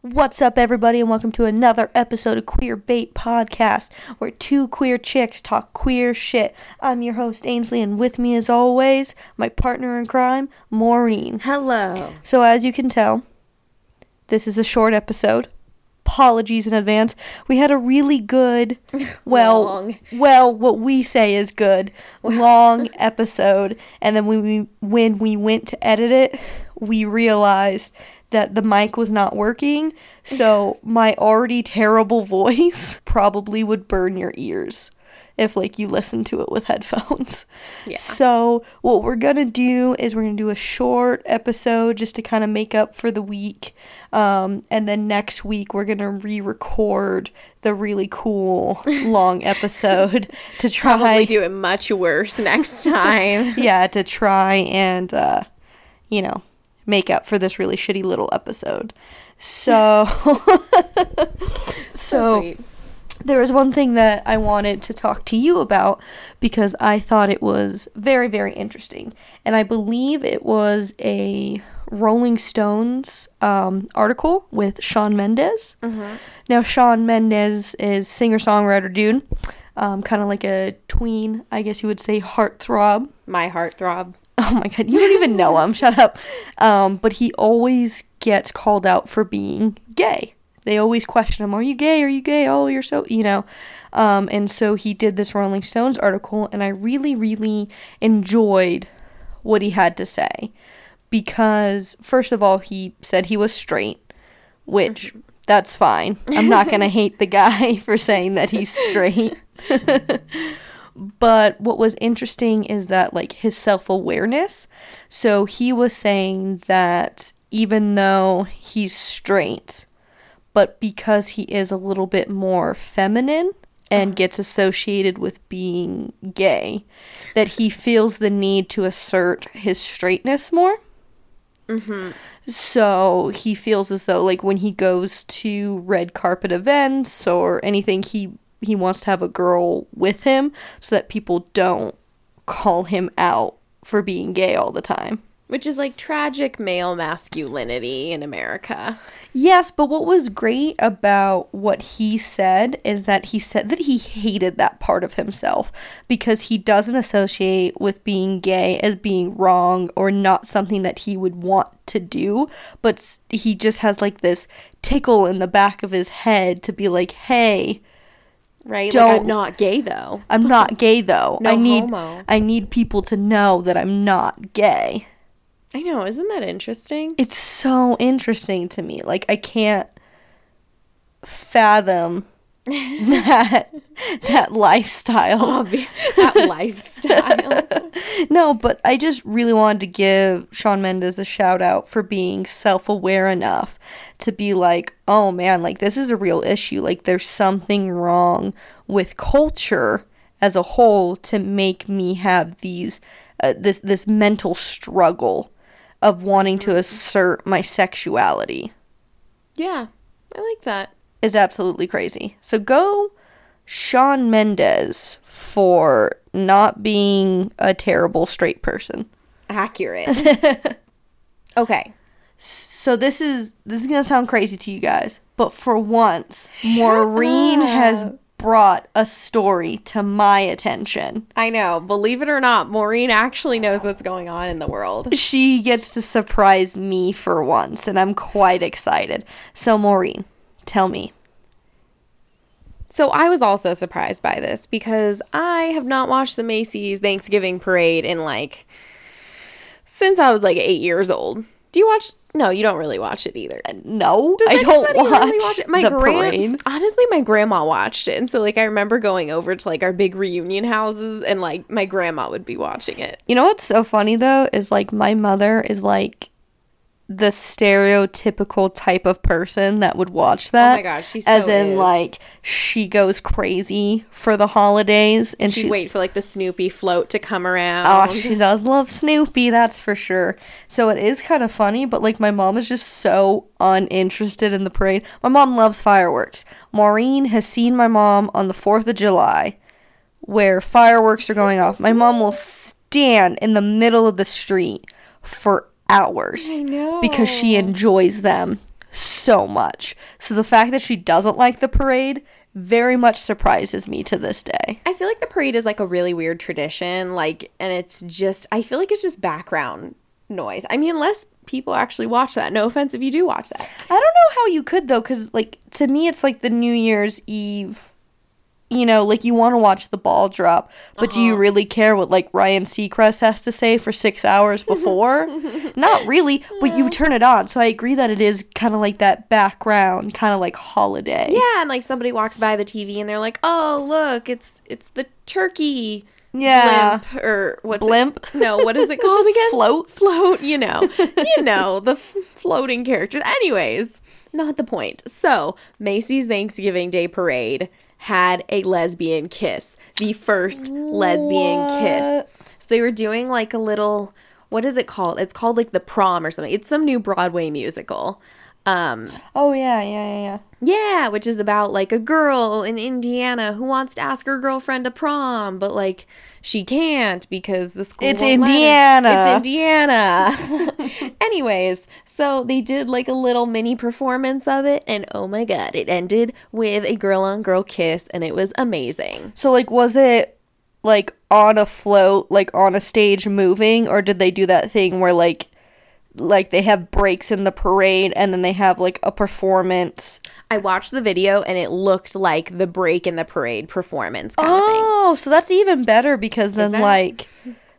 What's up, everybody, and welcome to another episode of Queer Bait Podcast, where two queer chicks talk queer shit. I'm your host, Ainsley, and with me, as always, my partner in crime, Maureen. Hello. So, as you can tell, this is a short episode. Apologies in advance. We had a really good, well, Long. well, what we say is good, long episode, and then when we when we went to edit it, we realized that the mic was not working. So my already terrible voice probably would burn your ears if like you listen to it with headphones. Yeah. So what we're gonna do is we're gonna do a short episode just to kind of make up for the week, um, and then next week we're gonna re-record the really cool long episode to try. Probably do it much worse next time. yeah, to try and uh, you know make up for this really shitty little episode. So, so, sweet. there was one thing that I wanted to talk to you about because I thought it was very, very interesting. And I believe it was a Rolling Stones um, article with Shawn Mendes. Now, Shawn Mendes is singer songwriter dude, um, kind of like a tween, I guess you would say, heartthrob. My heart throb. Oh my god, you don't even know him. Shut up. Um, but he always gets called out for being gay. They always question him, "Are you gay? Are you gay? Oh, you're so you know." Um, and so he did this Rolling Stones article, and I really, really enjoyed what he had to say because first of all, he said he was straight, which that's fine. I'm not gonna hate the guy for saying that he's straight. But what was interesting is that like his self-awareness so he was saying that even though he's straight but because he is a little bit more feminine and gets associated with being gay that he feels the need to assert his straightness more Mm-hmm. so he feels as though like when he goes to red carpet events or anything he he wants to have a girl with him so that people don't call him out for being gay all the time. Which is like tragic male masculinity in America. Yes, but what was great about what he said is that he said that he hated that part of himself because he doesn't associate with being gay as being wrong or not something that he would want to do, but he just has like this tickle in the back of his head to be like, "Hey, Right? Don't- I'm not gay though. I'm not gay though. No I need homo." I need people to know that I'm not gay." I know, isn't that interesting? it's so interesting to me. Like I can't fathom that that lifestyle. Obvi- that lifestyle. No, but I just really wanted to give Shawn Mendes a shout out for being self-aware enough to be like, "Oh man, like this is a real issue. Like there's something wrong with culture as a whole to make me have these uh, this this mental struggle of wanting to assert my sexuality." yeah. I like that. Is absolutely crazy. So go Shawn Mendes for not being a terrible straight person. Accurate. okay. So this is this is gonna sound crazy to you guys, but for once, Maureen has brought a story to my attention. I know. Believe it or not, Maureen actually knows what's going on in the world. She gets to surprise me for once, and I'm quite excited. So Maureen, tell me. So I was also surprised by this because I have not watched the Macy's Thanksgiving parade in like since I was like eight years old. Do you watch? No, you don't really watch it either. Uh, no, Does I don't watch, really watch it? My the grand, parade. honestly, my grandma watched it, and so like I remember going over to like our big reunion houses, and like my grandma would be watching it. You know what's so funny though is like my mother is like the stereotypical type of person that would watch that. Oh my gosh, she as so in is. like she goes crazy for the holidays and she wait for like the Snoopy float to come around. Oh, she does love Snoopy, that's for sure. So it is kind of funny, but like my mom is just so uninterested in the parade. My mom loves fireworks. Maureen has seen my mom on the 4th of July where fireworks are going off. My mom will stand in the middle of the street for hours I know. because she enjoys them so much. So the fact that she doesn't like the parade very much surprises me to this day. I feel like the parade is like a really weird tradition, like, and it's just, I feel like it's just background noise. I mean, unless people actually watch that. No offense if you do watch that. I don't know how you could though, because like to me, it's like the New Year's Eve. You know, like you want to watch the ball drop, but do you uh-huh. really care what like Ryan Seacrest has to say for six hours before? Not really, but you turn it on. So I agree that it is kind of like that background, kind of like holiday. Yeah, and like somebody walks by the TV and they're like, "Oh, look, it's it's the turkey Yeah. blimp or what's Blimp? It? No, what is it called again? Float? float. You know, you know the f- floating characters. Anyways, not the point. So Macy's Thanksgiving Day Parade had a lesbian kiss, the first lesbian kiss. So they were doing like a little. What is it called? It's called like the prom or something. It's some new Broadway musical. Um, Oh yeah, yeah, yeah, yeah. yeah, which is about like a girl in Indiana who wants to ask her girlfriend to prom, but like she can't because the school. It's won't let her. Indiana. It's Indiana. Anyways, so they did like a little mini performance of it, and oh my god, it ended with a girl on girl kiss, and it was amazing. So like, was it like on a float, like on a stage moving, or did they do that thing where like, like they have breaks in the parade and then they have like a performance? I watched the video, and it looked like the break in the parade performance kind of thing. Oh, so that's even better because then that- like,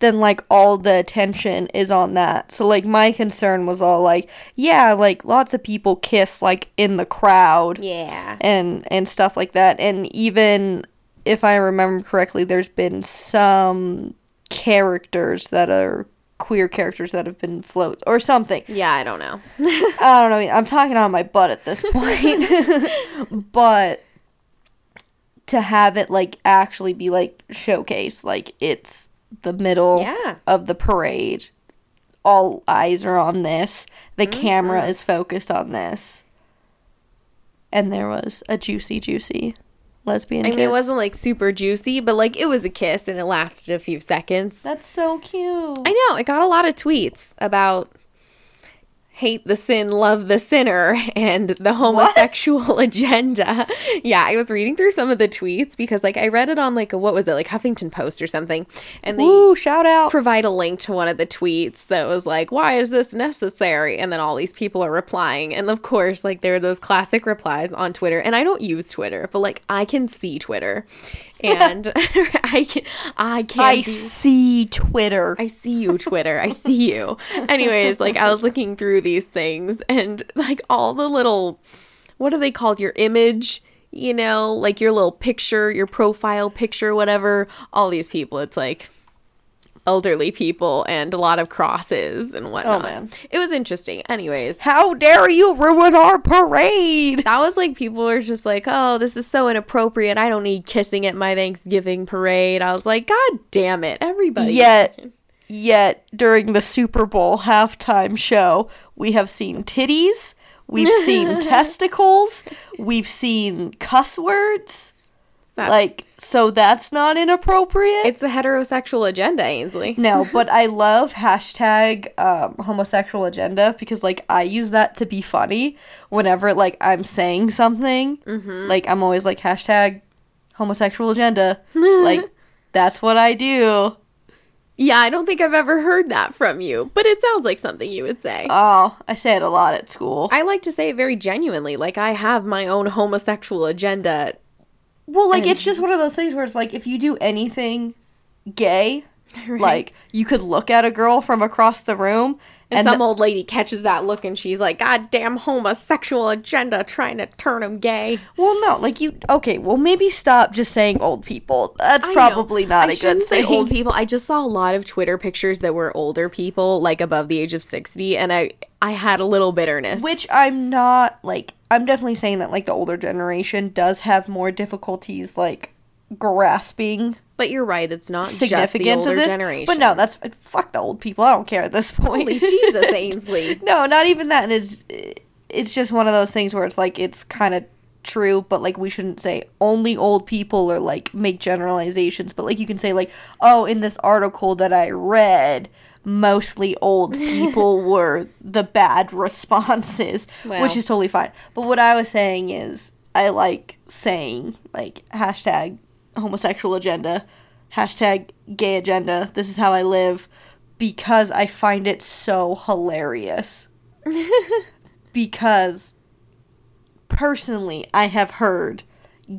then like all the attention is on that. So like my concern was all like, yeah, like lots of people kiss like in the crowd. Yeah. and and stuff like that and even if i remember correctly there's been some characters that are queer characters that have been floats or something. Yeah, I don't know. i don't know. I'm talking on my butt at this point. But to have it like actually be like showcased like it's the middle Yeah. of the parade. All eyes are on this. The mm-hmm. camera is focused on this. And there was a juicy juicy lesbian I mean, kiss. it wasn't like super juicy, but like it was a kiss and it lasted a few seconds. that's so cute I know, it got a lot of tweets about hate the sin, love the sinner, and the homosexual agenda. Yeah, I was reading through some of the tweets because like I read it on like a what was it, like Huffington Post or something. And they Woo, shout out provide a link to one of the tweets that was like, why is this necessary? And then all these people are replying. And of course, like there are those classic replies on Twitter. And I don't use Twitter, but like I can see Twitter. And I can I can't i be- see twitter I see you, Twitter. I see you. Anyways, like I was looking through these things and like all the little what are they called? Your image, you know, like your little picture, your profile picture, whatever. All these people, it's like elderly people and a lot of crosses and oh, whatnot. Oh, man. It was interesting. Anyways. how dare you ruin our parade That was like people were just like, oh, this is so inappropriate. I don't need kissing at my Thanksgiving parade. I was like, God damn it, everybody. yet yet during the super bowl halftime show we have seen titties we've seen testicles we've seen cuss words. Like so that's not inappropriate? It's the heterosexual agenda, Ainsley. no but i love hashtag um, homosexual agenda because like i use that to be funny whenever like i'm saying something. Like i'm always like hashtag homosexual agenda. Like that's what i do Yeah, I don't think I've ever heard that from you, but it sounds like something you would say. oh i say it a lot at school I like to say it very genuinely, like I have my own homosexual agenda. well like it's just one of those things where it's like if you do anything gay like you could look at a girl from across the room And, and, some old lady catches that look and she's like, God damn homosexual agenda trying to turn him gay. well no like you okay well maybe stop just saying old people that's I know. probably not I a good shouldn't say thing old people. I just saw a lot of Twitter pictures that were older people, like above the age of 60, and I I had a little bitterness. which i'm not like i'm definitely saying that like the older generation does have more difficulties like grasping but you're right, it's not just the older this generation. but no that's fuck the old people i don't care at this point Holy Jesus, Ainsley. no, not even that. And it's it's just one of those things where it's like it's kind of true, but like we shouldn't say only old people or like make generalizations. But like you can say like, oh, in this article that I read, mostly old people were the bad responses, which is totally fine. But what I was saying is, I like saying like hashtag homosexual agenda, hashtag gay agenda. This is how I live, because I find it so hilarious. because personally, I have heard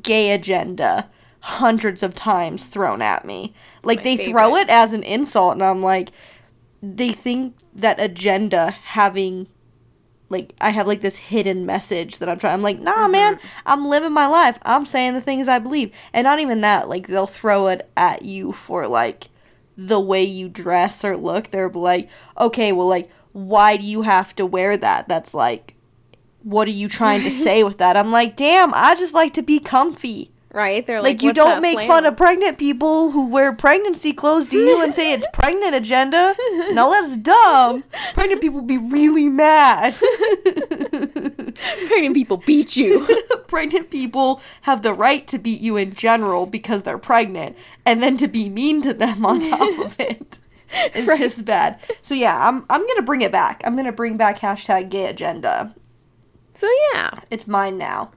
gay agenda hundreds of times thrown at me. Like my they throw it as an insult, and I'm like, they think that agenda having like I have like this hidden message that I'm trying. I'm like, nah, mm-hmm. man, I'm living my life. I'm saying the things I believe, and not even that. Like they'll throw it at you for like the way you dress or look. They're like, okay, well, like, why do you have to wear that? That's like, what are you trying to say with that? I'm like, damn, I just like to be comfy. Right? They're Like, like, you don't make fun of pregnant people who wear pregnancy clothes, do you? And say it's pregnant agenda? No, that's dumb. Pregnant people be really mad. pregnant people beat you. pregnant people have the right to beat you in general because they're pregnant, and then to be mean to them on top of it. It's Right. just bad. So yeah, I'm I'm gonna bring it back. I'm gonna bring back hashtag gay agenda. so yeah, It's mine now.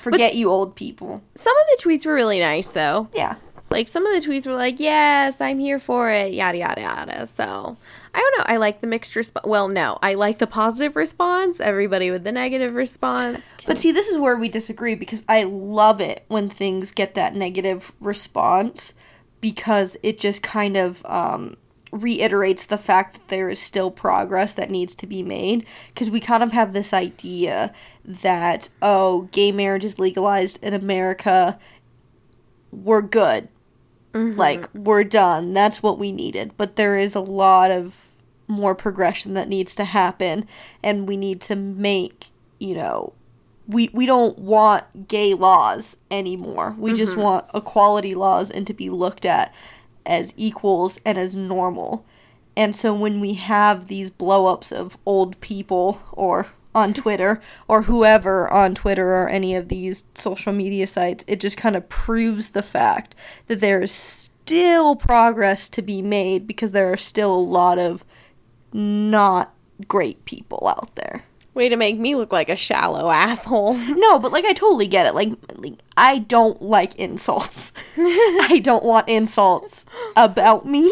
Forget you old people. some of the tweets were really nice though. Yeah. Like some of the tweets were like, "Yes, I'm here for it," yada yada yada. So I don't know. I like the mixed response. Well, no, I like the positive response. Everybody with the negative response. But see, this is where we disagree because I love it when things get that negative response because it just kind of um, reiterates the fact that there is still progress that needs to be made. Because we kind of have this idea that, oh, gay marriage is legalized in America, we're good. Mm-hmm. Like, we're done. That's what we needed. But there is a lot of more progression that needs to happen, and we need to make, you know, we we don't want gay laws anymore. We just mm-hmm. want equality laws and to be looked at as equals and as normal. And so when we have these blow-ups of old people or on Twitter or whoever on Twitter or any of these social media sites, it just kind of proves the fact that there is still progress to be made because there are still a lot of not great people out there. Way to make me look like a shallow asshole. No, but like I totally get it. Like, like I don't like insults. I don't want insults about me.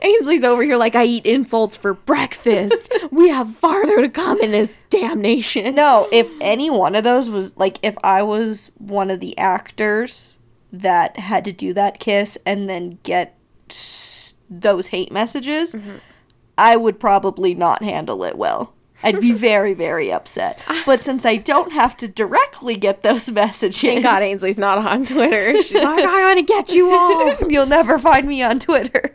Ainsley's over here like I eat insults for breakfast. we have farther to come in this damnation. no, if any one of those was like if I was one of the actors that had to do that kiss and then get s- those hate messages, mm-hmm. I would probably not handle it well. I'd be very, very upset. But since I don't have to directly get those messages, Thank God Ainsley's not on Twitter. She's like, I want to get you all. You'll never find me on Twitter.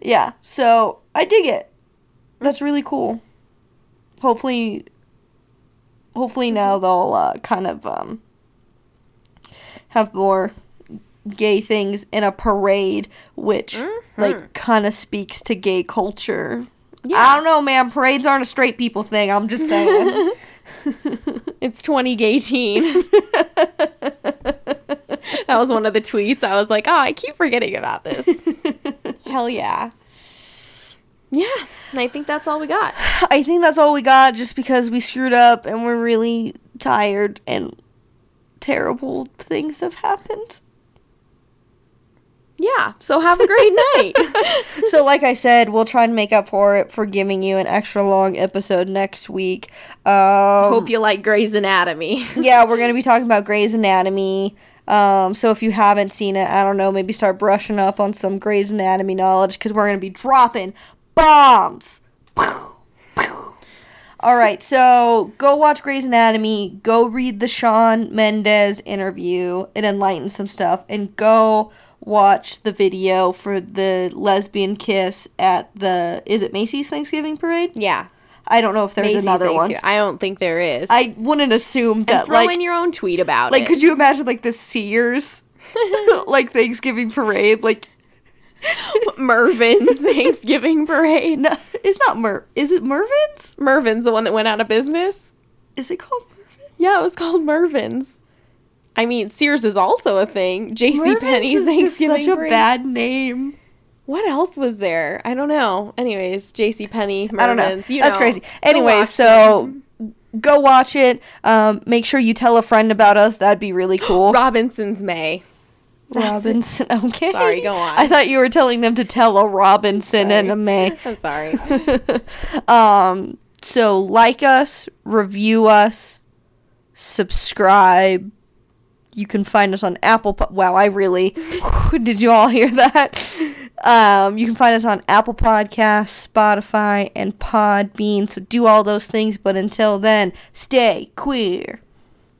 yeah, so I dig it. That's really cool. Hopefully, hopefully now they'll uh, kind of um, have more gay things in a parade, which like kind of speaks to gay culture. I don't know, man. Parades aren't a straight people thing. I'm just saying. It's 2018. that was one of the tweets. I was like, oh, I keep forgetting about this. Hell yeah. Yeah, I think that's all we got. I think that's all we got just because we screwed up and we're really tired and terrible things have happened. Yeah, so have a great night. so, like I said, we'll try and make up for it for giving you an extra long episode next week. Um, Hope you like Grey's Anatomy. yeah, we're going to be talking about Grey's Anatomy. Um, so, if you haven't seen it, I don't know, maybe start brushing up on some Grey's Anatomy knowledge because we're going to be dropping bombs. All right, so go watch Grey's Anatomy, go read the Shawn Mendes interview, it enlightens some stuff, and go watch the video for the lesbian kiss at the is it Macy's Thanksgiving parade? Yeah, I don't know if there's Macy's another one. I don't think there is. I wouldn't assume and that throw like in your own tweet about like it. could you imagine like the Sears like Thanksgiving parade like Mervyn's Thanksgiving parade. no it's not Mer is it Mervyn's? Mervyn's the one that went out of business. Is it called Mervyn? Yeah, it was called Mervyn's. I mean, Sears is also a thing. J.C. Penney's Thanksgiving such a parade. bad name. What else was there? I don't know. Anyways, J.C. Penney, I don't know. You That's know. crazy. Anyway, so go watch it. Um, make sure you tell a friend about us. That'd be really cool. Robinson's May. Robinson. Okay. Sorry, go on. I thought you were telling them to tell a Robinson Sorry. and a May. I'm sorry. Um, so like us, review us, subscribe. You can find us on Apple. Po- wow, I really did. You all hear that? Um, you can find us on Apple Podcasts, Spotify, and Podbean. So do all those things. But until then, stay queer.